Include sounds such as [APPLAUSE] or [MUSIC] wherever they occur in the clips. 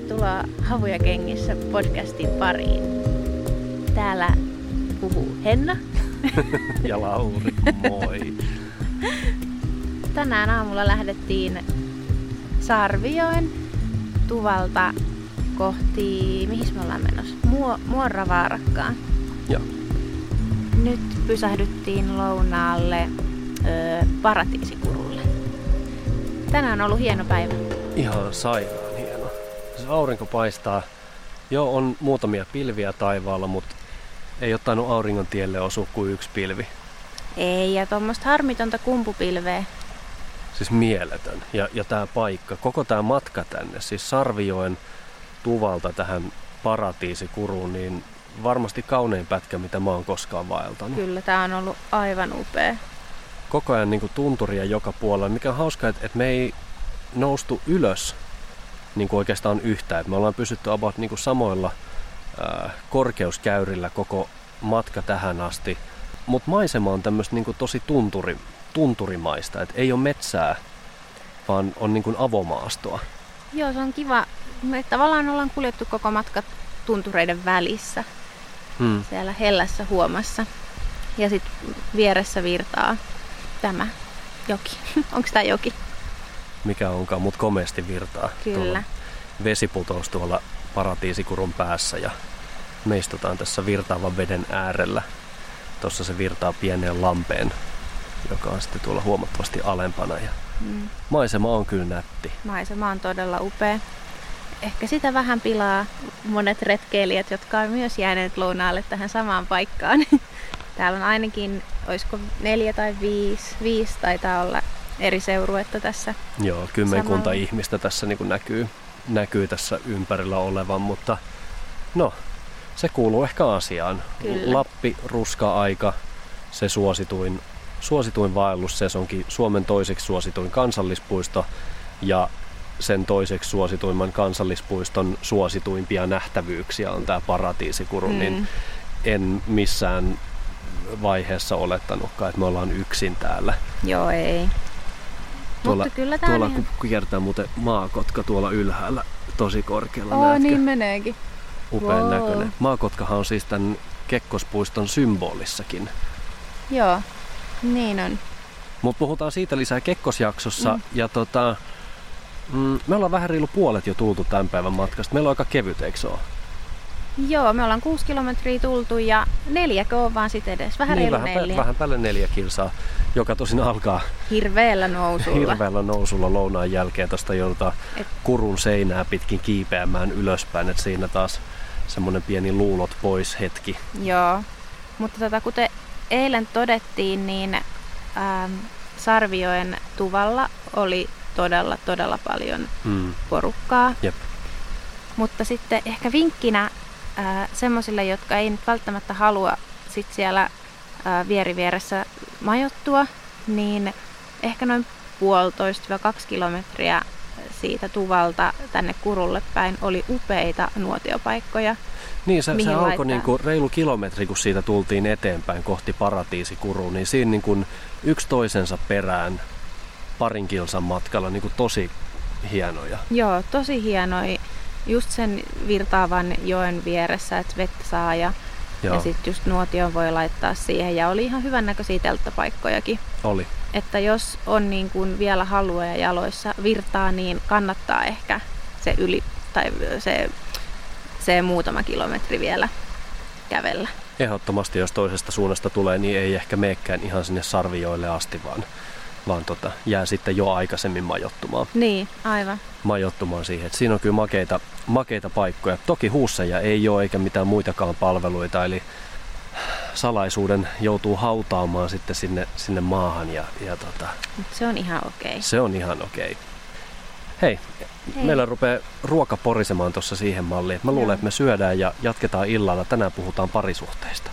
Tervetuloa Havuja kengissä podcastin pariin. Täällä puhuu Henna. [LAUGHS] ja Lauri, moi. Tänään aamulla lähdettiin Sarvioen Tuvalta kohti, mihin me ollaan menossa? Muo, Muoravaarakkaan. Joo. Nyt pysähdyttiin lounaalle ö, Paratiisikurulle. Tänään on ollut hieno päivä. Ihan sairaan aurinko paistaa. Joo, on muutamia pilviä taivaalla, mutta ei ole tainnut auringon tielle osua kuin yksi pilvi. Ei, ja tuommoista harmitonta kumpupilveä. Siis mieletön. Ja, ja tämä paikka, koko tämä matka tänne, siis Sarvijoen tuvalta tähän paratiisikuruun, niin varmasti kaunein pätkä, mitä mä oon koskaan vaeltanut. Kyllä, tämä on ollut aivan upea. Koko ajan niin tunturia joka puolella, mikä on hauska, että, että me ei noustu ylös niin kuin oikeastaan yhtään. Että me ollaan pysytty about niin kuin samoilla ää, korkeuskäyrillä koko matka tähän asti. Mutta maisema on tämmöistä niin tosi tunturi, tunturimaista, että ei ole metsää, vaan on niin kuin avomaastoa. Joo, se on kiva. Me tavallaan ollaan kuljettu koko matka tuntureiden välissä. Hmm. Siellä hellässä huomassa. Ja sitten vieressä virtaa tämä joki. [LAUGHS] Onko tämä joki? Mikä onkaan, mutta komeasti virtaa. Kyllä. Tuolla vesiputous tuolla paratiisikurun päässä ja me istutaan tässä virtaavan veden äärellä. Tuossa se virtaa pieneen lampeen, joka on sitten tuolla huomattavasti alempana. Ja Mm. maisema on kyllä nätti. Maisema on todella upea. Ehkä sitä vähän pilaa monet retkeilijät, jotka on myös jääneet lounaalle tähän samaan paikkaan. [LAUGHS] Täällä on ainakin, olisiko neljä tai viisi, viisi taitaa olla eri seuruetta tässä. Joo, kymmenkunta Samalla. ihmistä tässä niin näkyy, näkyy tässä ympärillä olevan, mutta no, se kuuluu ehkä asiaan. Kyllä. Lappi, ruska-aika, se suosituin, suosituin vaellussesonki, Suomen toiseksi suosituin kansallispuisto ja sen toiseksi suosituimman kansallispuiston suosituimpia nähtävyyksiä on tämä paratiisikuru, Mm. niin en missään vaiheessa olettanutkaan, että me ollaan yksin täällä. Joo, ei. Tuolla, Mutta kyllä tuolla ihan... kun kiertää muuten maakotka tuolla ylhäällä tosi korkealla. Oo, näetkö? niin meneekin. Upean Wow. näköinen. Maakotkahan on siis tämän Kekkospuiston symbolissakin. Joo, niin on. Mutta puhutaan siitä lisää Kekkosjaksossa. Mm. Ja tota, mm, me ollaan vähän reilu puolet jo tultu tämän päivän matkasta. Meillä on aika kevyt, eikö se ole? Joo, me ollaan kuusi kilometriä tultu ja neljäkö on vaan sit edes. Vähän niin, vähän, neljä. vähän päälle neljä kilsaa, joka tosin alkaa Hirveellä nousulla. hirveällä nousulla lounaan jälkeen. Tuosta joudutaan Et- kurun seinää pitkin kiipeämään ylöspäin. Et siinä taas semmoinen pieni luulot pois hetki. Joo, mutta tota, kuten eilen todettiin, niin ähm, Sarvioen tuvalla oli todella, todella paljon Mm. porukkaa. Jep. Mutta sitten ehkä vinkkinä semmoisille, jotka ei nyt välttämättä halua sit siellä äh, vierivieressä majoittua, niin ehkä noin puolitoista kaksi kilometriä siitä tuvalta tänne kurulle päin oli upeita nuotiopaikkoja. Niin, se, se alkoi laittaa? niinku reilu kilometri, kun siitä tultiin eteenpäin kohti paratiisikuruun, niin siinä niinku yksi toisensa perään parin kilsan matkalla niinku tosi hienoja. Joo, tosi hienoi. Just sen virtaavan joen vieressä, että vettä saa ja, Joo, ja sitten just nuotion voi laittaa siihen. Ja oli ihan hyvännäköisiä telttapaikkojakin. oli. Että jos on niin kuin vielä halua ja jaloissa virtaa, niin kannattaa ehkä se yli tai se, se muutama kilometri vielä kävellä. Ehdottomasti, jos toisesta suunnasta tulee, niin ei ehkä meekään ihan sinne Sarvijoille asti, vaan, vaan tota, jää sitten jo aikaisemmin majoittumaan, Niin, aivan. majoittumaan siihen. Et siinä on kyllä makeita, makeita paikkoja. Toki huusseja ei ole eikä mitään muitakaan palveluita, eli salaisuuden joutuu hautaamaan sitten sinne, sinne maahan ja, ja tota, Mut se on ihan okei. se on ihan okei. Hei, Hei. meillä rupeaa ruoka porisemaan tuossa siihen malliin. Mä luulen, että me syödään ja jatketaan illalla. Tänään puhutaan parisuhteista.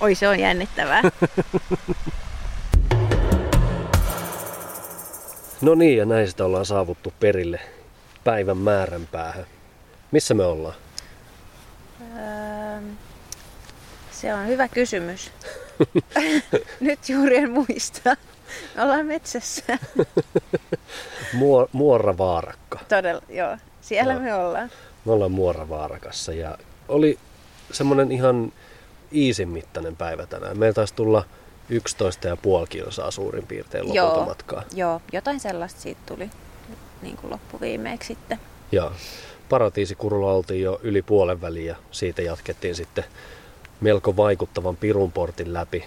Oi, se on jännittävää. [LAUGHS] no niin, ja näistä ollaan saavuttu perille päivän määrän päähän. Missä me ollaan? Öö, se on hyvä kysymys. [LAUGHS] Nyt juuri en muista. Me ollaan metsässä. Muor, Muoravaarakka. Todella, joo. Siellä no. me ollaan. Me ollaan Muoravaarakassa ja oli semmoinen ihan iisin mittainen päivä tänään. Meillä taisi tulla 11,5 kilsaa suurin piirtein lopulta matkaa. Joo, jotain sellaista siitä tuli niin kuin loppuviimeeksi sitten. Joo. Paratiisikurulla oltiin jo yli puolen väliin ja siitä jatkettiin sitten melko vaikuttavan pirunportin läpi.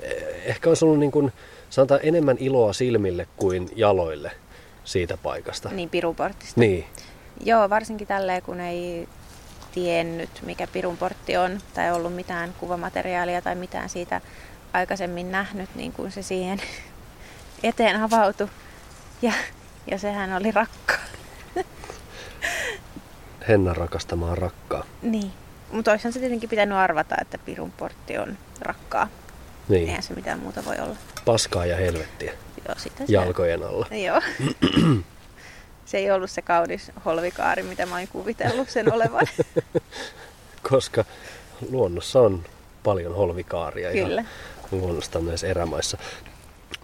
Eh, ehkä olisi ollut niin kuin, sanotaan enemmän iloa silmille kuin jaloille siitä paikasta. Niin, pirunportista. Niin. Joo, varsinkin tälleen, kun ei tiennyt, mikä pirunportti on, tai ollut mitään kuvamateriaalia tai mitään siitä aikaisemmin nähnyt, niin kuin se siihen [LAUGHS] eteen avautui. Ja, ja sehän oli rakkaa. [LAUGHS] Henna rakastamaa rakkaa. Niin. Mutta olisihan se tietenkin pitänyt arvata, että pirun portti on rakkaa. Niin. Eihän se mitään muuta voi olla. Paskaa ja helvettiä. Joo, sitä Jalkojen alla. [LAUGHS] Joo. [CLEARS THROAT] se ei ollut se kaunis holvikaari, mitä mä olin kuvitellut sen olevan. Koska luonnossa on paljon holvikaaria Kyllä. ihan luonnosta myös erämaissa.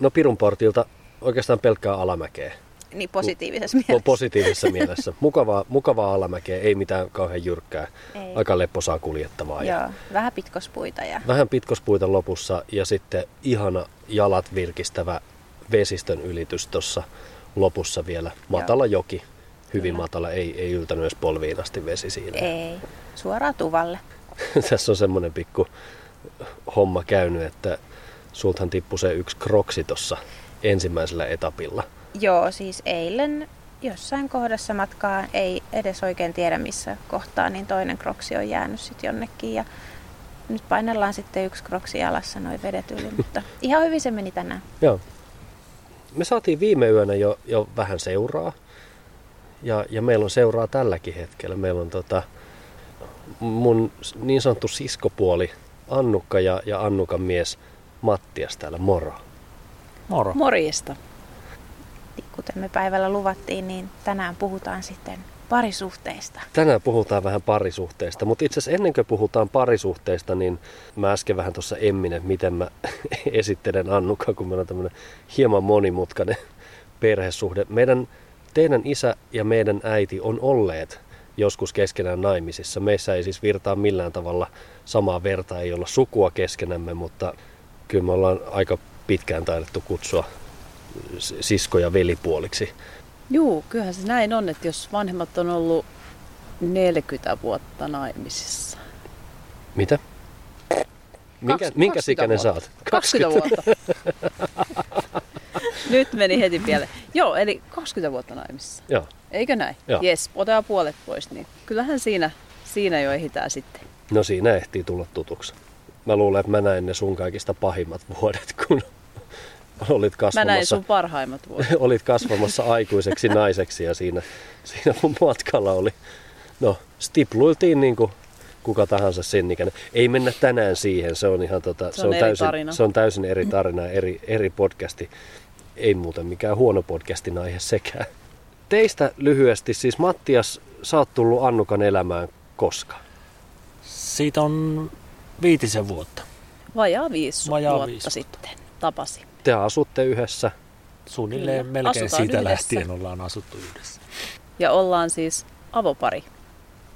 No pirun portilta oikeastaan pelkkää alamäkeä niin positiivisessa mielessä. Positiivisessa [LAUGHS] mielessä. Mukavaa, mukavaa alamäkeä, ei mitään kauhean jyrkkää. Ei. Aika lepposaa kuljettavaa. Joo, ja vähän pitkospuita. Ja... Vähän pitkospuita lopussa ja sitten ihana jalat virkistävä vesistön ylitys tuossa lopussa vielä. Matala Joo. joki, hyvin Kyllä. matala, ei, ei yltänyt edes polviin asti vesi siinä. Ei, suoraan tuvalle. [LAUGHS] Tässä on semmoinen pikku homma käynyt, että sulthan tippui se yksi kroksi tuossa ensimmäisellä etapilla – Joo, siis eilen jossain kohdassa matkaa, ei edes oikein tiedä missä kohtaa, niin toinen kroksi on jäänyt sitten jonnekin. Ja nyt painellaan sitten yksi kroksi jalassa noin vedet yli, [LAUGHS] mutta ihan hyvin se meni tänään. Joo. Me saatiin viime yönä jo, jo vähän seuraa. Ja, ja meillä on seuraa tälläkin hetkellä. Meillä on tota, mun niin sanottu siskopuoli Annukka ja, ja Annukan mies Mattias täällä. Moro. Moro. Morjesta kuten me päivällä luvattiin, niin tänään puhutaan sitten parisuhteista. Tänään puhutaan vähän parisuhteista, mutta itse asiassa ennen kuin puhutaan parisuhteista, niin mä äsken vähän tuossa emminen, miten mä [LAUGHS] esittelen Annukka, kun meillä on tämmöinen hieman monimutkainen perhesuhde. Meidän, teidän isä ja meidän äiti on olleet joskus keskenään naimisissa. Meissä ei siis virtaa millään tavalla samaa verta, ei olla sukua keskenämme, mutta kyllä me ollaan aika pitkään taidettu kutsua sisko- ja velipuoliksi. Juu, kyllähän se näin on, että jos vanhemmat on ollut 40 vuotta naimisissa. Mitä? Minkä, minkä ikäinen saat? 20, 20 vuotta. [LAUGHS] [LAUGHS] Nyt meni heti pieleen. Joo, eli 20 vuotta naimisissa. Joo. Eikö näin? Joo. Jes, otetaan puolet pois, niin kyllähän siinä, siinä jo ehditään sitten. No siinä ehtii tulla tutuksi. Mä luulen, että mä näin ne sun kaikista pahimmat vuodet, kun [LAUGHS] olit kasvamassa... Mä näin sun parhaimmat vuodet. [LAUGHS] olit kasvamassa aikuiseksi naiseksi ja siinä, siinä mun matkalla oli... No, stipluiltiin niin kuin kuka tahansa sinnikäinen. Ei mennä tänään siihen, se on ihan tota, se on, se on, täysin, tarina. se on täysin eri tarina, eri, eri podcasti. Ei muuten mikään huono podcastin aihe sekään. Teistä lyhyesti, siis Mattias, sä oot tullut Annukan elämään koska? Siitä on viitisen vuotta. Vajaa viisi Vajaa vuotta viisi. sitten tapasin. Te asutte yhdessä? Suunnilleen Kyllä. melkein Asutaan siitä yhdessä. lähtien ollaan asuttu yhdessä. Ja ollaan siis avopari.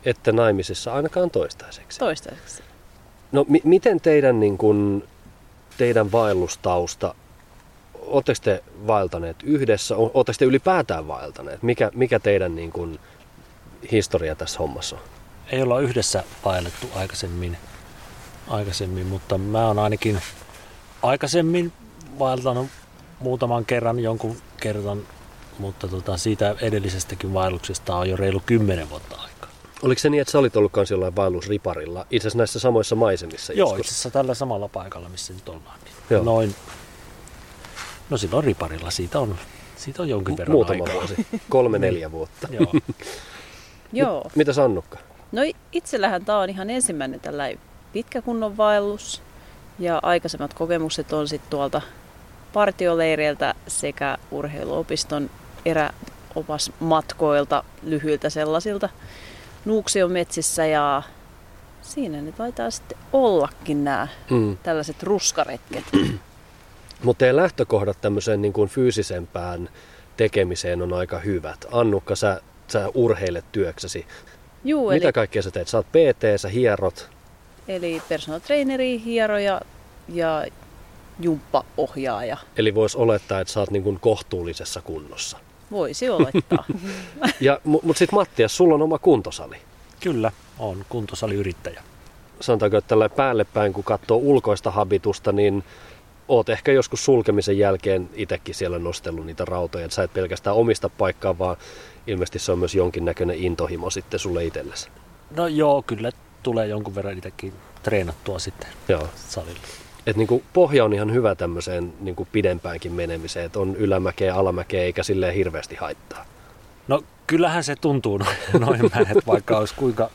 Ette naimisissa ainakaan toistaiseksi? Toistaiseksi. No mi- miten teidän, niin kun, teidän vaellustausta, oletteko te vaeltaneet yhdessä? Oletteko te ylipäätään vaeltaneet? Mikä, mikä teidän niin kun, historia tässä hommassa on? Ei olla yhdessä vaellettu aikaisemmin, aikaisemmin mutta mä oon ainakin aikaisemmin vaeltanut muutaman kerran, jonkun kerran, mutta tota, siitä edellisestäkin vaelluksesta on jo reilu kymmenen vuotta aikaa. Oliko se niin, että sä olit ollut myös jollain vaellusriparilla, itse asiassa näissä samoissa maisemissa? Joo, joskus? itse asiassa tällä samalla paikalla, missä nyt ollaan. Niin Joo. Noin, no silloin riparilla, siitä on Siitä on jonkin verran Muutama aikaa. vuosi, kolme neljä vuotta. Joo. [LAUGHS] Joo. Mitä Sannukka? No itsellähän tämä on ihan ensimmäinen tällainen pitkä kunnon vaellus. Ja aikaisemmat kokemukset on sitten tuolta partioleireiltä sekä urheiluopiston eräopasmatkoilta, lyhyiltä sellaisilta Nuuksion metsissä ja siinä ne taitaa sitten ollakin nämä Mm. tällaiset ruskaretket. [CLEARS THROAT] Mutta teidän lähtökohdat tämmöiseen niin kuin fyysisempään tekemiseen on aika hyvät. Annukka, sä, sä urheilet työksesi. Juu, eli, Mitä kaikkea sä teet? Sä oot PT, sä hierot. eli personal traineri, hieroja ja jumppaohjaaja. Eli vois olettaa, että sä oot niin kuin kohtuullisessa kunnossa. Voisi olettaa. [LAUGHS] Ja, Mutta sitten Mattias, sulla on oma kuntosali. Kyllä, on kuntosaliyrittäjä. Sanotaanko, että tällä päälle päin, kun katsoo ulkoista habitusta, niin oot ehkä joskus sulkemisen jälkeen itsekin siellä nostellut niitä rautoja. Että sä et pelkästään omista paikkaa, vaan ilmeisesti se on myös jonkinnäköinen intohimo sitten sulle itsellesi. No joo, kyllä tulee jonkun verran itsekin treenattua sitten Joo. salilla. Et niin pohja on ihan hyvä tämmöiseen niin pidempäänkin menemiseen, että on ylämäkeä, alamäkeä eikä silleen hirveästi haittaa. No kyllähän se tuntuu [LAUGHS] noin, noin mäet, vaikka olisi kuinka,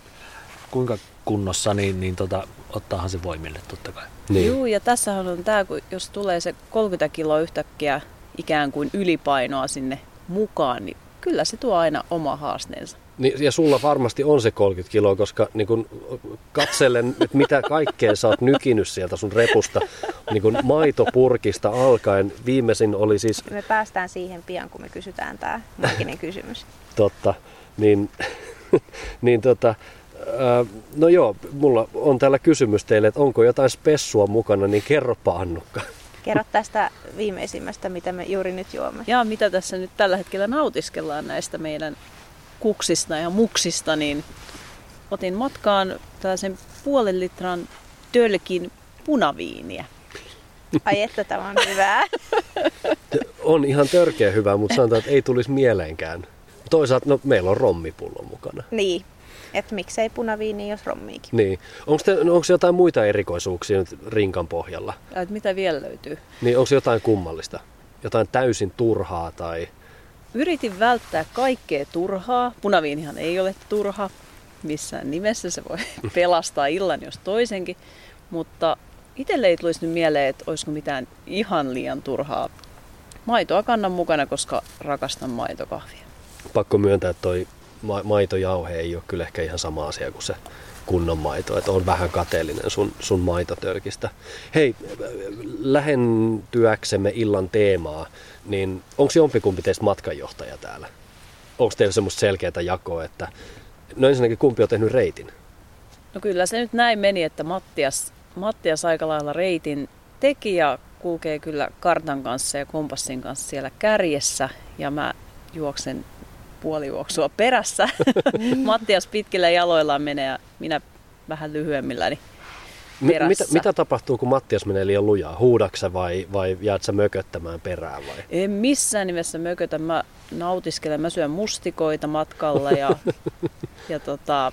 kuinka kunnossa, niin, niin tota, ottaahan se voimille totta kai. Niin. Juu, ja tässähän on tämä, kun jos tulee se 30 kiloa yhtäkkiä ikään kuin ylipainoa sinne mukaan, niin kyllä se tuo aina oma haasteensa. Niin, ja sulla varmasti on se 30 kiloa, koska niin kun katsellen, [LAUGHS] että mitä kaikkea sä oot nykinyt sieltä sun repusta, niin kun maitopurkista alkaen, viimeisin oli siis Me päästään siihen pian, kun me kysytään tämä maaginen kysymys. totta, niin, [LAUGHS] niin tota, no joo, mulla on täällä kysymys teille, että onko jotain spessua mukana, niin kerropa Annukka. Kerro tästä viimeisimmästä, mitä me juuri nyt juomme. Ja mitä tässä nyt tällä hetkellä nautiskellaan näistä meidän kuksista ja muksista, niin otin matkaan tällaisen puolen litran tölkin punaviiniä. Ai että tämä on hyvää. On ihan törkeä hyvä, mutta sanotaan, että ei tulisi mieleenkään. Toisaalta, no meillä on rommipullo mukana. niin, että miksei punaviini, jos rommiikin. Niin. Onko, te, no onko jotain muita erikoisuuksia nyt rinkan pohjalla? Ja että mitä vielä löytyy? Niin onko jotain kummallista? Jotain täysin turhaa tai... Yritin välttää kaikkea turhaa. Punaviinihan ei ole turha missään nimessä. Se voi [LAUGHS] pelastaa illan jos toisenkin. Mutta itselle ei tulisi nyt mieleen, että olisiko mitään ihan liian turhaa. Maitoa kannan mukana, koska rakastan maitokahvia. Pakko myöntää, että toi ma- maitojauhe ei ole kyllä ehkä ihan sama asia kuin se kunnon maito. Että on vähän kateellinen sun, sun maitotölkistä. Hei, lähentyäksemme illan teemaa, niin onko jompikumpi teistä matkanjohtaja täällä? Onko teillä semmoista selkeää jakoa, että no ensinnäkin kumpi on tehnyt reitin? No kyllä se nyt näin meni, että Mattias, Mattias aika lailla reitin teki ja kulkee kyllä kartan kanssa ja kompassin kanssa siellä kärjessä. Ja mä juoksen puolijuoksua perässä. [LAUGHS] Mattias pitkillä jaloillaan menee ja minä vähän lyhyemmilläni Mi- perässä. mitä, mitä tapahtuu, kun Mattias menee liian lujaa? Huudaksa vai, vai jäät sä mököttämään perään vai? En missään nimessä mökötä. Mä nautiskelen. Mä syön mustikoita matkalla ja, [LAUGHS] ja tota,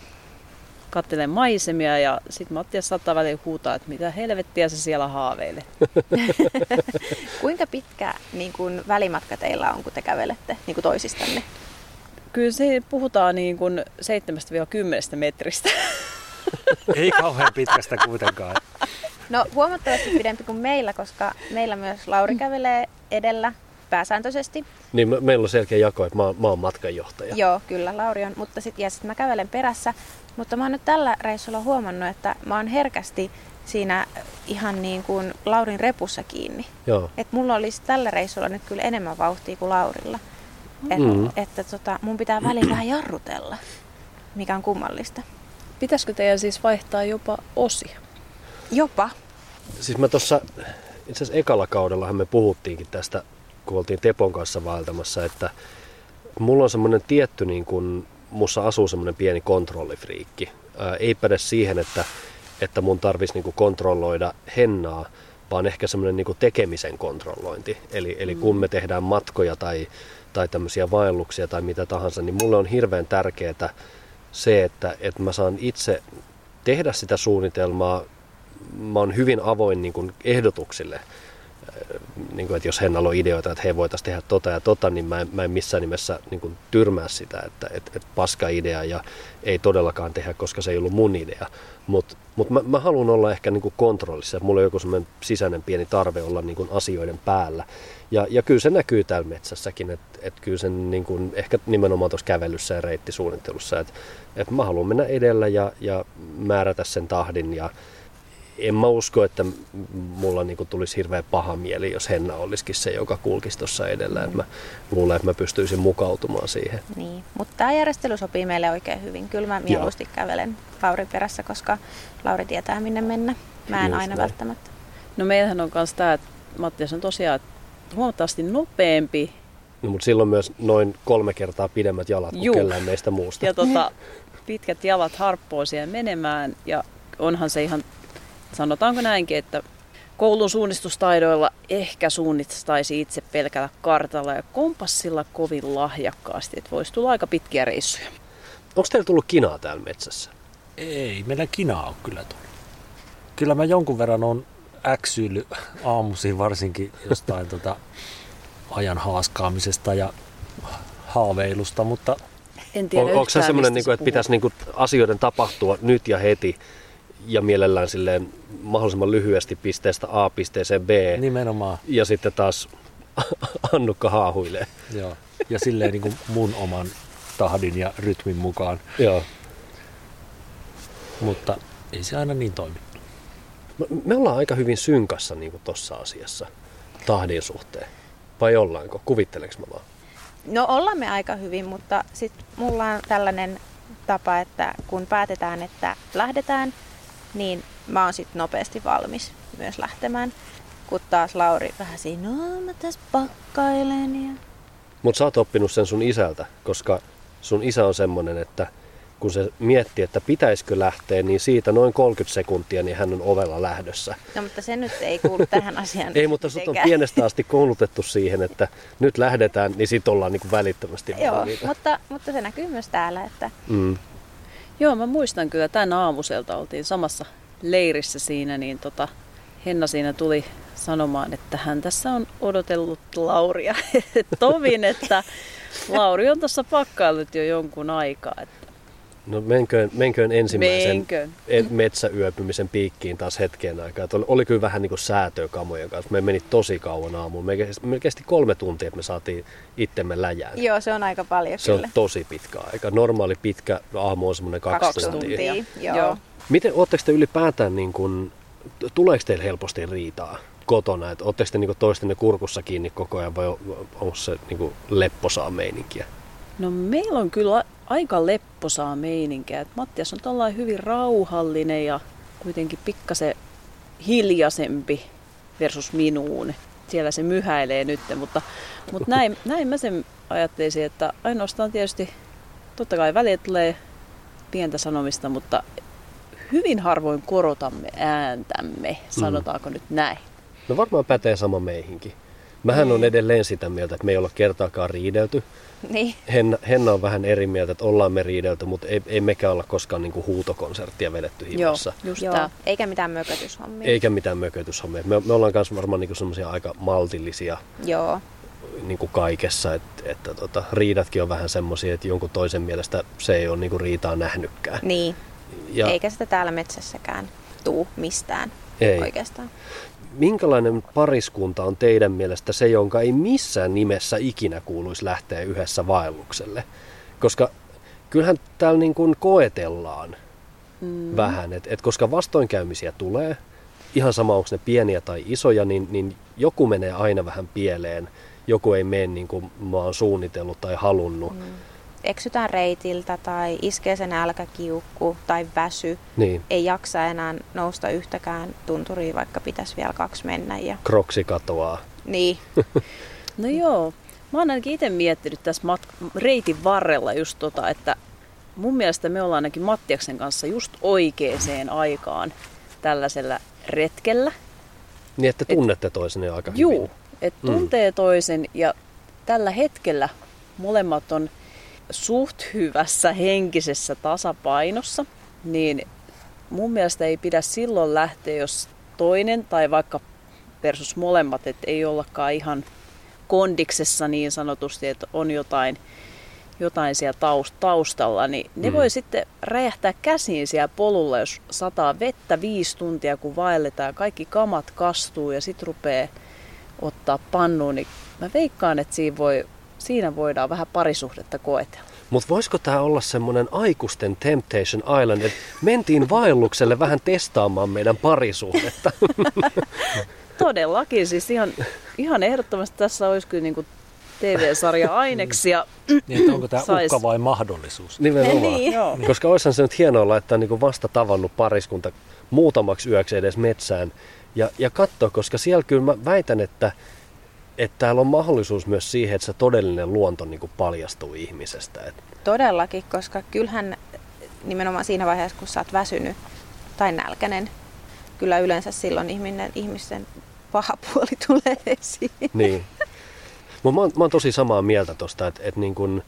katselen maisemia ja sitten Mattias saattaa välillä huutaa, että mitä helvettiä se siellä haaveilee. [LAUGHS] Kuinka pitkä niin kuin, välimatka teillä on, kun te kävelette niin kuin toisistanne? Kyllä se puhutaan niin kuin 7-10 metristä. [LAUGHS] Ei kauhean pitkästä kuitenkaan. No huomattavasti pidempi kuin meillä, koska meillä myös Lauri kävelee edellä pääsääntöisesti. Niin me- meillä on selkeä jako, että mä, oon- mä oon matkanjohtaja. Joo, kyllä Lauri on, mutta sitten ja sit mä kävelen perässä. Mutta mä oon nyt tällä reissulla huomannut, että mä oon herkästi siinä ihan niin kuin Laurin repussa kiinni. Joo. Et mulla olisi tällä reissulla nyt kyllä enemmän vauhtia kuin Laurilla. Et, Mm. Että tota, mun pitää väliin vähän jarrutella, mikä on kummallista. Pitäisikö teidän siis vaihtaa jopa osia? Jopa. Siis mä tuossa, itse asiassa ekalla kaudellahan me puhuttiinkin tästä, kun oltiin Tepon kanssa vaeltamassa, että mulla on semmoinen tietty, niin kun, mussa asuu semmoinen pieni kontrollifriikki. Ää, ei päde siihen, että, että mun tarvitsisi niin kontrolloida hennaa, vaan ehkä semmoinen niin tekemisen kontrollointi. Eli, eli kun me tehdään matkoja tai, tai tämmöisiä vaelluksia tai mitä tahansa, niin mulle on hirveän tärkeää se, että, että mä saan itse tehdä sitä suunnitelmaa. Mä oon hyvin avoin niin kuin ehdotuksille. niin kuin, että jos Hennalla on ideoita, että he voitaisiin tehdä tota ja tota, niin mä en, mä en missään nimessä niin kuin, tyrmää sitä, että et, et paska idea ja ei todellakaan tehdä, koska se ei ollut mun idea. Mutta mut mä, mä haluan olla ehkä niin kuin kontrollissa. Mulla on joku semmoinen sisäinen pieni tarve olla niin kuin asioiden päällä. Ja, ja kyllä se näkyy täällä metsässäkin, että et kyllä sen niin kuin, ehkä nimenomaan tuossa kävelyssä ja reittisuunnittelussa, että et mä haluan mennä edellä ja, ja määrätä sen tahdin ja en mä usko, että mulla niinku tulisi hirveän paha mieli, jos Henna olisikin se, joka kulkisi tuossa edellä. Mm. mä luulen, että mä pystyisin mukautumaan siihen. Niin, mutta tämä järjestely sopii meille oikein hyvin. Kyllä mä mieluusti Joo. kävelen Lauri perässä, koska Lauri tietää minne mennä. Mä en Just aina näin. välttämättä. No meillähän on myös tämä, että Mattias on tosiaan huomattavasti nopeampi. No, mutta silloin myös noin kolme kertaa pidemmät jalat kuin kellään meistä muusta. Ja tota, pitkät jalat harppoo siihen menemään ja onhan se ihan sanotaanko näinkin, että koulun suunnistustaidoilla ehkä suunnistaisi itse pelkällä kartalla ja kompassilla kovin lahjakkaasti, että voisi tulla aika pitkiä reissuja. Onko teillä tullut kinaa täällä metsässä? Ei, meillä kinaa on kyllä tullut. Kyllä mä jonkun verran on äksyily aamuisin varsinkin jostain [LAUGHS] tota ajan haaskaamisesta ja haaveilusta, mutta en tiedä on, onko se semmoinen, niin kuin, että pitäisi niin kuin, asioiden tapahtua nyt ja heti ja mielellään silleen mahdollisimman lyhyesti pisteestä A pisteeseen B. Nimenomaan. Ja sitten taas [LAUGHS] Annukka haahuilee. Joo. Ja silleen niin kuin mun oman tahdin ja rytmin mukaan. Joo. Mutta ei se aina niin toimi. Me ollaan aika hyvin synkassa niin kuin tossa asiassa tahdin suhteen. Vai ollaanko? Kuvitteleks mä vaan? No ollaan me aika hyvin, mutta sitten mulla on tällainen tapa, että kun päätetään, että lähdetään, niin mä oon sitten nopeasti valmis myös lähtemään. Kun taas Lauri vähän siinä, no mä tässä pakkailen. Ja... Mutta sä oot oppinut sen sun isältä, koska sun isä on semmonen, että kun se miettii, että pitäisikö lähteä, niin siitä noin 30 sekuntia, niin hän on ovella lähdössä. No mutta se nyt ei kuulu tähän asiaan. ei, mutta sut on pienestä asti koulutettu siihen, että nyt lähdetään, niin sit ollaan niin kuin välittömästi Joo, mutta, mutta se näkyy myös täällä, että mm. Joo, mä muistan kyllä tämän aamuselta oltiin samassa leirissä siinä, niin tota, Henna siinä tuli sanomaan, että hän tässä on odotellut Lauria. [LAUGHS] Tovin, että Lauri on tuossa pakkaillut jo jonkun aikaa. Että No menköön, menköön ensimmäisen menköön. E- metsäyöpymisen piikkiin taas hetken aikaa. Että oli, oli kyllä vähän niin kuin säätöä kamojen kanssa. Me meni tosi kauan aamuun. Me, me kesti kolme tuntia, että me saatiin itsemme läjään. Joo, se on aika paljon Se kyllä. on tosi pitkä aika. Normaali pitkä aamu on semmoinen kaksi, kaksi tuntia. tuntia. Joo. Miten, ootteko te ylipäätään, niin kuin, tuleeko teille helposti riitaa kotona? Että ootteko te niin toistenne kurkussa kiinni koko ajan vai onko se niin kuin lepposaa meininkiä? No meillä on kyllä aika lepposaa meininkiä. Et Mattias on tällainen hyvin rauhallinen ja kuitenkin pikkasen hiljaisempi versus minuun. Siellä se myhäilee nyt, mutta, mutta [LAUGHS] näin, näin mä sen ajattelisin, että ainoastaan tietysti totta kai väliä tulee pientä sanomista, mutta hyvin harvoin korotamme ääntämme, sanotaanko mm. nyt näin. No varmaan pätee sama meihinkin. Mähän on edelleen sitä mieltä, että me ei olla kertaakaan riidelty. Niin. Henna, Henna on vähän eri mieltä, että ollaan me riidelty, mutta ei, ei mekään olla koskaan niin kuin huutokonserttia vedetty himassa. Joo, just Joo. Eikä mitään mökötyshommia. Eikä mitään mökötyshommia. Me, me ollaan myös varmaan niin semmoisia aika maltillisia Joo. Niin kuin kaikessa, että, että tota, riidatkin on vähän semmoisia, että jonkun toisen mielestä se ei ole niin kuin riitaa nähnytkään. Niin, ja... eikä sitä täällä metsässäkään tuu mistään ei. oikeastaan minkälainen pariskunta on teidän mielestä se, jonka ei missään nimessä ikinä kuuluisi lähteä yhdessä vaellukselle? Koska kyllähän täällä niin kuin koetellaan mm. vähän, että et koska vastoinkäymisiä tulee, ihan sama onko ne pieniä tai isoja, niin, niin joku menee aina vähän pieleen, joku ei mene niin kuin mä oon suunnitellut tai halunnut. Mm eksytään reitiltä tai iskee sen älkäkiukku tai väsy. Niin. Ei jaksa enää nousta yhtäkään tunturiin, vaikka pitäisi vielä kaksi mennä. Ja... Kroksi katoaa. Niin. [LAUGHS] no joo. Mä oon ainakin itse miettinyt tässä mat- reitin varrella just tota, että mun mielestä me ollaan ainakin Mattiaksen kanssa just oikeaan aikaan tällaisella retkellä. Niin, että tunnette et, toisen jo aika juu, hyvin. Juu, että mm. tuntee mm. toisen ja tällä hetkellä molemmat on suht hyvässä henkisessä tasapainossa, niin mun mielestä ei pidä silloin lähteä, jos toinen tai vaikka versus molemmat, että ei ollakaan ihan kondiksessa niin sanotusti, että on jotain, jotain siellä taustalla, niin ne mm. voi sitten räjähtää käsiin siellä polulla, jos sataa vettä viisi tuntia, kun vaelletaan, kaikki kamat kastuu ja sitten rupeaa ottaa pannuun, niin mä veikkaan, että siinä, voi, siinä voidaan vähän parisuhdetta koetella. Mutta voisiko tämä olla semmoinen aikuisten Temptation Island, että mentiin vaellukselle vähän testaamaan meidän parisuhdetta? [LAUGHS] Todellakin, siis ihan, ihan ehdottomasti tässä olisi kyllä niinku TV-sarja aineksia. niin, että onko tämä sais... uhka vai mahdollisuus? Nimenomaan. Niin. Koska olisihan se nyt hienoa laittaa niinku vasta tavannut pariskunta muutamaksi yöksi edes metsään ja, ja katsoa, koska siellä kyllä mä väitän, että että täällä on mahdollisuus myös siihen, että se todellinen luonto niin kuin paljastuu ihmisestä. Todellakin, koska kyllähän nimenomaan siinä vaiheessa, kun sä oot väsynyt tai nälkäinen, kyllä yleensä silloin ihminen, ihmisten paha puoli [LAUGHS] tulee esiin. Niin. Mä, mä oon tosi samaa mieltä tosta, että, että niin kun,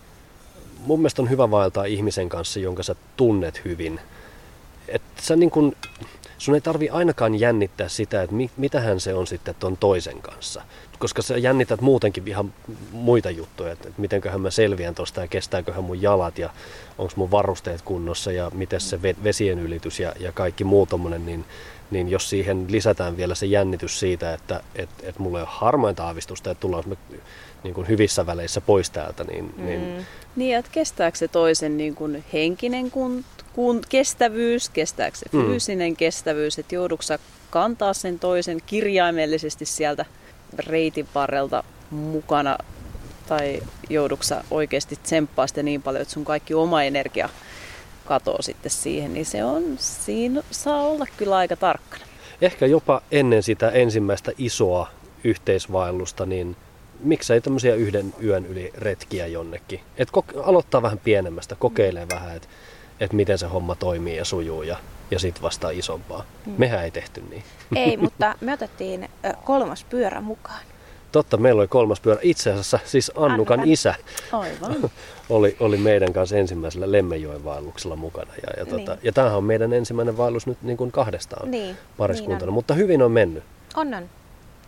mun mielestä on hyvä vaeltaa ihmisen kanssa, jonka sä tunnet hyvin. Että sä niin kun, sun ei tarvi ainakaan jännittää sitä, että mi, mitähän se on sitten ton toisen kanssa koska sä jännität muutenkin ihan muita juttuja, että, että mitenköhän mä selviän tuosta ja kestääköhän mun jalat ja onko mun varusteet kunnossa ja miten se vesien ylitys ja, ja kaikki muu tommonen, niin, niin jos siihen lisätään vielä se jännitys siitä, että et, et mulla ei ole harmainta aavistusta, että tullaan me niin kuin hyvissä väleissä pois täältä, niin... Mm. Niin, niin että kestääkö se toisen niin kuin henkinen kun, kun, kestävyys, kestääkö se mm. fyysinen mm. kestävyys, että joudutko kantaa sen toisen kirjaimellisesti sieltä reitin varrelta mukana tai jouduksa oikeasti tsemppaa sitä niin paljon, että sun kaikki oma energia katoo sitten siihen, niin se on, siinä saa olla kyllä aika tarkkana. Ehkä jopa ennen sitä ensimmäistä isoa yhteisvaellusta, niin miksei tämmöisiä yhden yön yli retkiä jonnekin. Et koke- aloittaa vähän pienemmästä, kokeilee vähän, että et miten se homma toimii ja sujuu ja, ja sitten vasta isompaa. Mm. Mehän ei tehty niin. Ei, mutta me otettiin kolmas pyörä mukaan. Totta, meillä oli kolmas pyörä. Itse asiassa siis Annukan Annukan. isä Aivan. [LAUGHS] oli, oli meidän kanssa ensimmäisellä Lemmenjoen vaelluksella mukana. Ja, ja, tota, niin. ja tämähän on meidän ensimmäinen vaellus nyt niin kuin kahdestaan niin, pariskuntana, niin mutta hyvin on mennyt. On, on.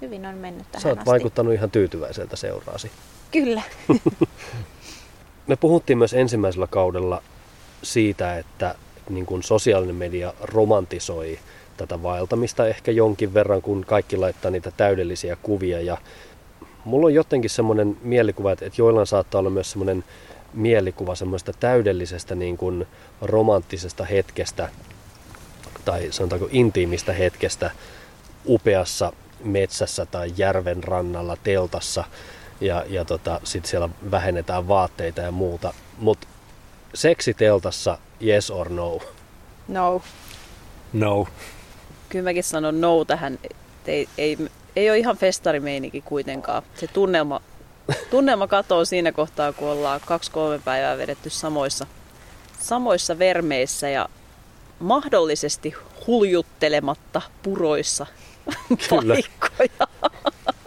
Hyvin on mennyt tähän Sä oot asti. vaikuttanut ihan tyytyväiseltä seuraasi. Kyllä. [LAUGHS] me puhuttiin myös ensimmäisellä kaudella siitä, että niin kuin sosiaalinen media romantisoi tätä vaeltamista ehkä jonkin verran, kun kaikki laittaa niitä täydellisiä kuvia. Ja mulla on jotenkin semmoinen mielikuva, että joillain saattaa olla myös semmoinen mielikuva semmoista täydellisestä niin kuin romanttisesta hetkestä tai sanotaanko intiimistä hetkestä upeassa metsässä tai järven rannalla teltassa ja, ja tota, sitten siellä vähennetään vaatteita ja muuta. Mutta seksiteltassa yes or no? No. No. Kyllä mäkin sanon no tähän. Ei, ei, ei ole ihan festarimeininki kuitenkaan. Se tunnelma, tunnelma katoo siinä kohtaa, kun ollaan kaksi-kolme päivää vedetty samoissa, samoissa vermeissä ja mahdollisesti huljuttelematta puroissa Kyllä. paikkoja.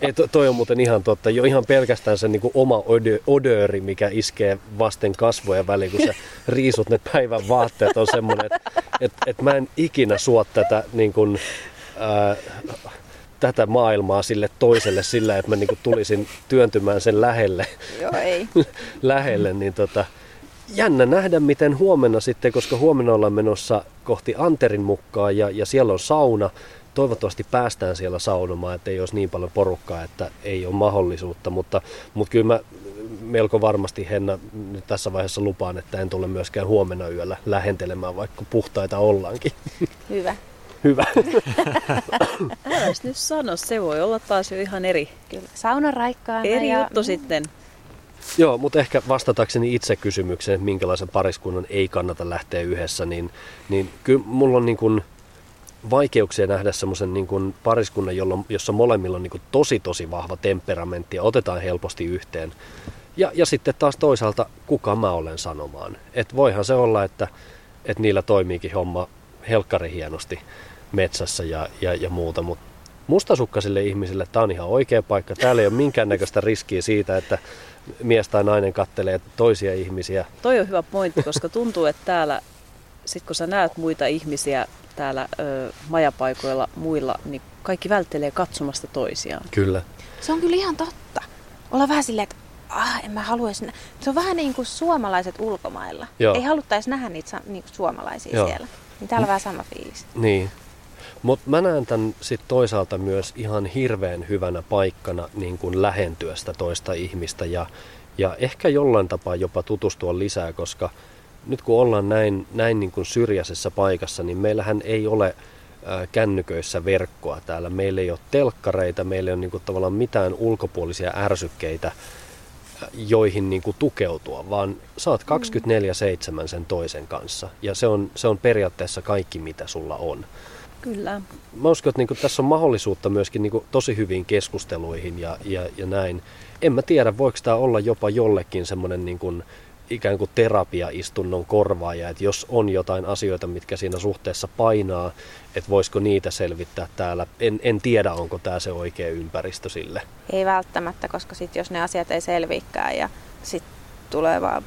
Ei, to, toi on muuten ihan totta. Jo ihan pelkästään se niinku oma odö, odööri, mikä iskee vasten kasvoja väliin, kun sä [LAUGHS] riisut ne päivän vaatteet, on semmoinen, että et, et mä en ikinä suo tätä, niin kuin, ää, tätä maailmaa sille toiselle sillä, että mä niinku tulisin työntymään sen lähelle. Joo, ei. [LAUGHS] lähelle, niin tota, jännä nähdä, miten huomenna sitten, koska huomenna ollaan menossa kohti Anterin mukaan ja, ja siellä on sauna, toivottavasti päästään siellä saunomaan, että ei olisi niin paljon porukkaa, että ei ole mahdollisuutta, mutta, mutta kyllä mä melko varmasti Henna nyt tässä vaiheessa lupaan, että en tule myöskään huomenna yöllä lähentelemään, vaikka puhtaita ollaankin. Hyvä. Hyvä. [COUGHS] Älä nyt sano, se voi olla taas jo ihan eri. Kyllä, sauna raikkaana. Eri ja... juttu sitten. Joo, mutta ehkä vastatakseni itse kysymykseen, että minkälaisen pariskunnan ei kannata lähteä yhdessä, niin, niin kyllä mulla on niin kuin, vaikeuksia nähdä semmoisen niin kuin pariskunnan, jolloin, jossa molemmilla on niin kuin tosi tosi vahva temperamentti ja otetaan helposti yhteen. Ja, ja sitten taas toisaalta, kuka mä olen sanomaan. Et voihan se olla, että, että niillä toimiikin homma helkkari hienosti metsässä ja, ja, ja muuta, mutta mustasukkaisille ihmisille tämä on ihan oikea paikka. Täällä ei ole minkäännäköistä riskiä siitä, että mies tai nainen kattelee toisia ihmisiä. Toi on hyvä pointti, koska tuntuu, että täällä sitten kun sä näet muita ihmisiä täällä ö, majapaikoilla muilla, niin kaikki välttelee katsomasta toisiaan. Kyllä. Se on kyllä ihan totta. Olla vähän silleen, että ah, en mä haluaisi nä-. Se on vähän niin kuin suomalaiset ulkomailla. Joo. Ei haluttaisi nähdä niitä niin kuin suomalaisia Joo. siellä. Niin täällä on vähän sama fiilis. Niin. Mutta mä näen tämän sit toisaalta myös ihan hirveän hyvänä paikkana niin kuin lähentyä sitä toista ihmistä ja, ja ehkä jollain tapaa jopa tutustua lisää, koska nyt kun ollaan näin, näin niin kuin syrjäisessä paikassa, niin meillähän ei ole kännyköissä verkkoa täällä. Meillä ei ole telkkareita, meillä ei ole niin kuin tavallaan mitään ulkopuolisia ärsykkeitä, joihin niin kuin tukeutua, vaan oot 24-7 sen toisen kanssa. Ja se on, se on periaatteessa kaikki, mitä sulla on. Kyllä. Mä uskon, että niin tässä on mahdollisuutta myöskin niin tosi hyviin keskusteluihin ja, ja, ja näin. En mä tiedä, voiko tämä olla jopa jollekin semmoinen niin kuin ikään kuin terapiaistunnon korvaaja, että jos on jotain asioita, mitkä siinä suhteessa painaa, että voisiko niitä selvittää täällä. En, en tiedä, onko tämä se oikea ympäristö sille. Ei välttämättä, koska sit jos ne asiat ei selviikään ja sitten tulee vaan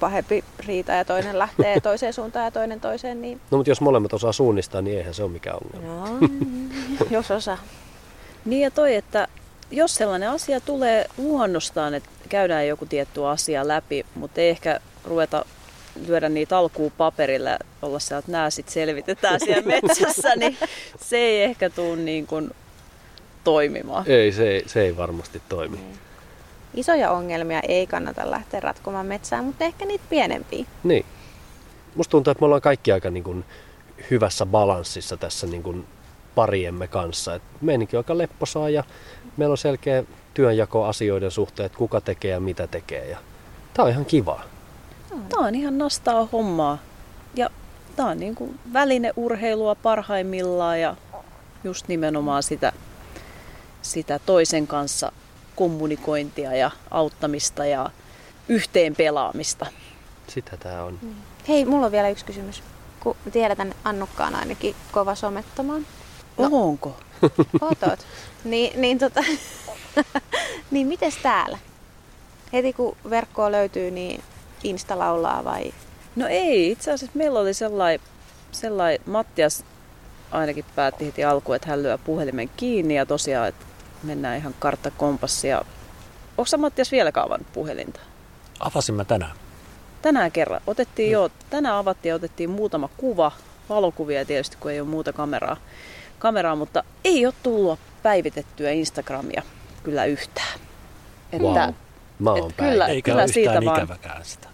pahempi riita ja toinen lähtee [LAUGHS] toiseen suuntaan ja toinen toiseen, niin No mutta jos molemmat osaa suunnistaa, niin eihän se ole mikään ongelma. no, [LAUGHS] jos osaa. Niin ja toi, että jos sellainen asia tulee luonnostaan, että käydään joku tietty asia läpi, mutta ei ehkä ruveta lyödä niitä alkuun paperille olla siellä, että nämä sitten selvitetään siellä [LAUGHS] metsässä, niin se ei ehkä tule niin kuin toimimaan. Ei, se, ei- se ei varmasti toimi. Isoja ongelmia ei kannata lähteä ratkomaan metsään, mutta ehkä niitä pienempiä. Niin. Musta tuntuu, että me ollaan kaikki aika niin kuin hyvässä balanssissa tässä niin kuin pariemme kanssa. Et meininki on aika lepposaa ja meillä on selkeä työnjako asioiden suhteen, että kuka tekee ja mitä tekee. Ja tää on ihan kiva. Tämä on ihan nastaa hommaa. Ja tämä on niin kuin välineurheilua parhaimmillaan ja just nimenomaan sitä, sitä toisen kanssa kommunikointia ja auttamista ja yhteen pelaamista. Sitä tää on. Hei, mulla on vielä yksi kysymys. Kun tiedetään, Annukka on ainakin kova somettamaan. No. Onko? Otot. Niin, niin, tota, [LAUGHS] [LAUGHS] niin mites täällä? Heti kun verkkoa löytyy, niin Insta laulaa vai? No ei, itse asiassa meillä oli sellainen, sellai, Mattias ainakin päätti heti alkuun, että hän lyö puhelimen kiinni ja tosiaan, että mennään ihan kartta kompassia. Onko sä Mattias vieläkään avannut puhelinta? Avasin mä tänään. Tänään kerran. Otettiin jo, tänään avattiin ja otettiin muutama kuva, valokuvia tietysti, kun ei ole muuta kameraa, kameraa mutta ei ole tullut päivitettyä Instagramia kyllä yhtään. Että Wow. Mä oon et kyllä-. Eikä kyllä ole siitä vaan. ikäväkään sitä.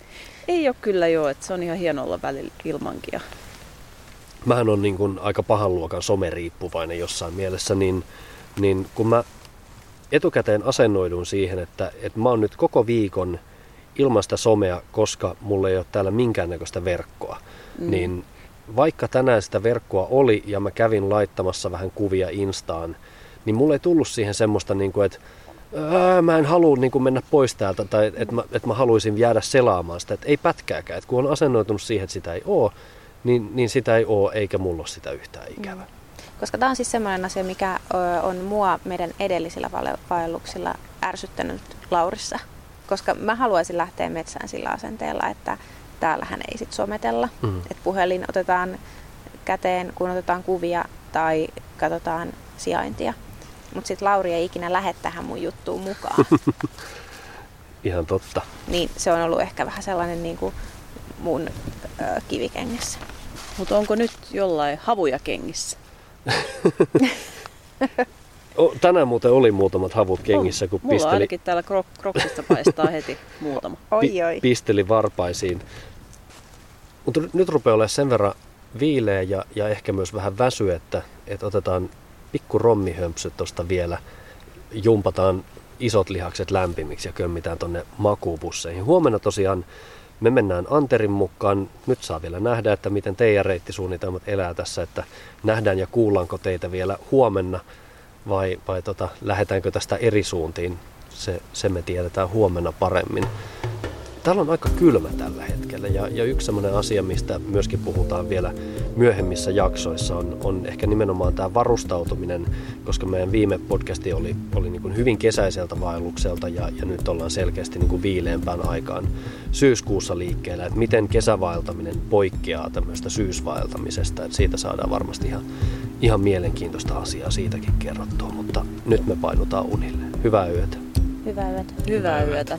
ei ole kyllä jo, että se on ihan hieno olla välillä ilmankin. Ja Mähän on niin kuin aika pahan luokan someriippuvainen jossain mielessä, niin, niin kun mä etukäteen asennoidun siihen, että, että mä oon nyt koko viikon ilman sitä somea, koska mulla ei ole täällä minkäännäköistä verkkoa, mm. niin vaikka tänään sitä verkkoa oli ja mä kävin laittamassa vähän kuvia Instaan, niin mulla ei tullut siihen semmoista, niin kuin, että ää, mä en halua niin kuin mennä pois täältä tai että mä, että mä haluaisin jäädä selaamaan sitä, että ei pätkääkään. Että kun on asennoitunut siihen, että sitä ei ole, niin, niin sitä ei ole eikä mulla ole sitä yhtään ikävä. Koska tämä on siis semmoinen asia, mikä on mua meidän edellisillä vaelluksilla ärsyttänyt Laurissa. Koska mä haluaisin lähteä metsään sillä asenteella, että täällähän ei sit sometella. Mm. Että puhelin otetaan käteen, kun otetaan kuvia tai katsotaan sijaintia. Mutta sitten Lauri ei ikinä lähde tähän mun juttuun mukaan. [LAUGHS] Ihan totta. niin se on ollut ehkä vähän sellainen niin kuin mun ö, kivikengessä. Mutta onko nyt jollain havuja kengissä? [LAUGHS] O, tänään muuten oli muutamat havut kengissä, kun Mulla pisteli, ainakin täällä krok- kroksista paistaa heti [LAUGHS] muutama. Oi oi. pisteli varpaisiin. Mutta nyt rupeaa olemaan sen verran viileä ja, ja ehkä myös vähän väsy, että, että otetaan pikku rommihömpsyt tuosta vielä, jumpataan isot lihakset lämpimiksi ja kömmitään tonne makuubusseihin. Huomenna tosiaan me mennään Anterin mukaan. Nyt saa vielä nähdä, että miten teidän reittisuunnitelmat elää tässä, että nähdään ja kuullaanko teitä vielä huomenna vai, vai tota, lähdetäänkö tästä eri suuntiin. Se, se me tiedetään huomenna paremmin. Täällä on aika kylmä tällä hetkellä ja, ja yksi sellainen asia, mistä myöskin puhutaan vielä myöhemmissä jaksoissa on, on ehkä nimenomaan tämä varustautuminen, koska meidän viime podcasti oli, oli niin kuin hyvin kesäiseltä vaellukselta ja, ja nyt ollaan selkeästi niin kuin viileämpään aikaan syyskuussa liikkeellä, että miten kesävaeltaminen poikkeaa tämmöistä syysvaeltamisesta, että siitä saadaan varmasti ihan, ihan mielenkiintoista asiaa siitäkin kerrottua, mutta nyt me painutaan unille. Hyvää yötä. Hyvää yötä. Hyvää yötä.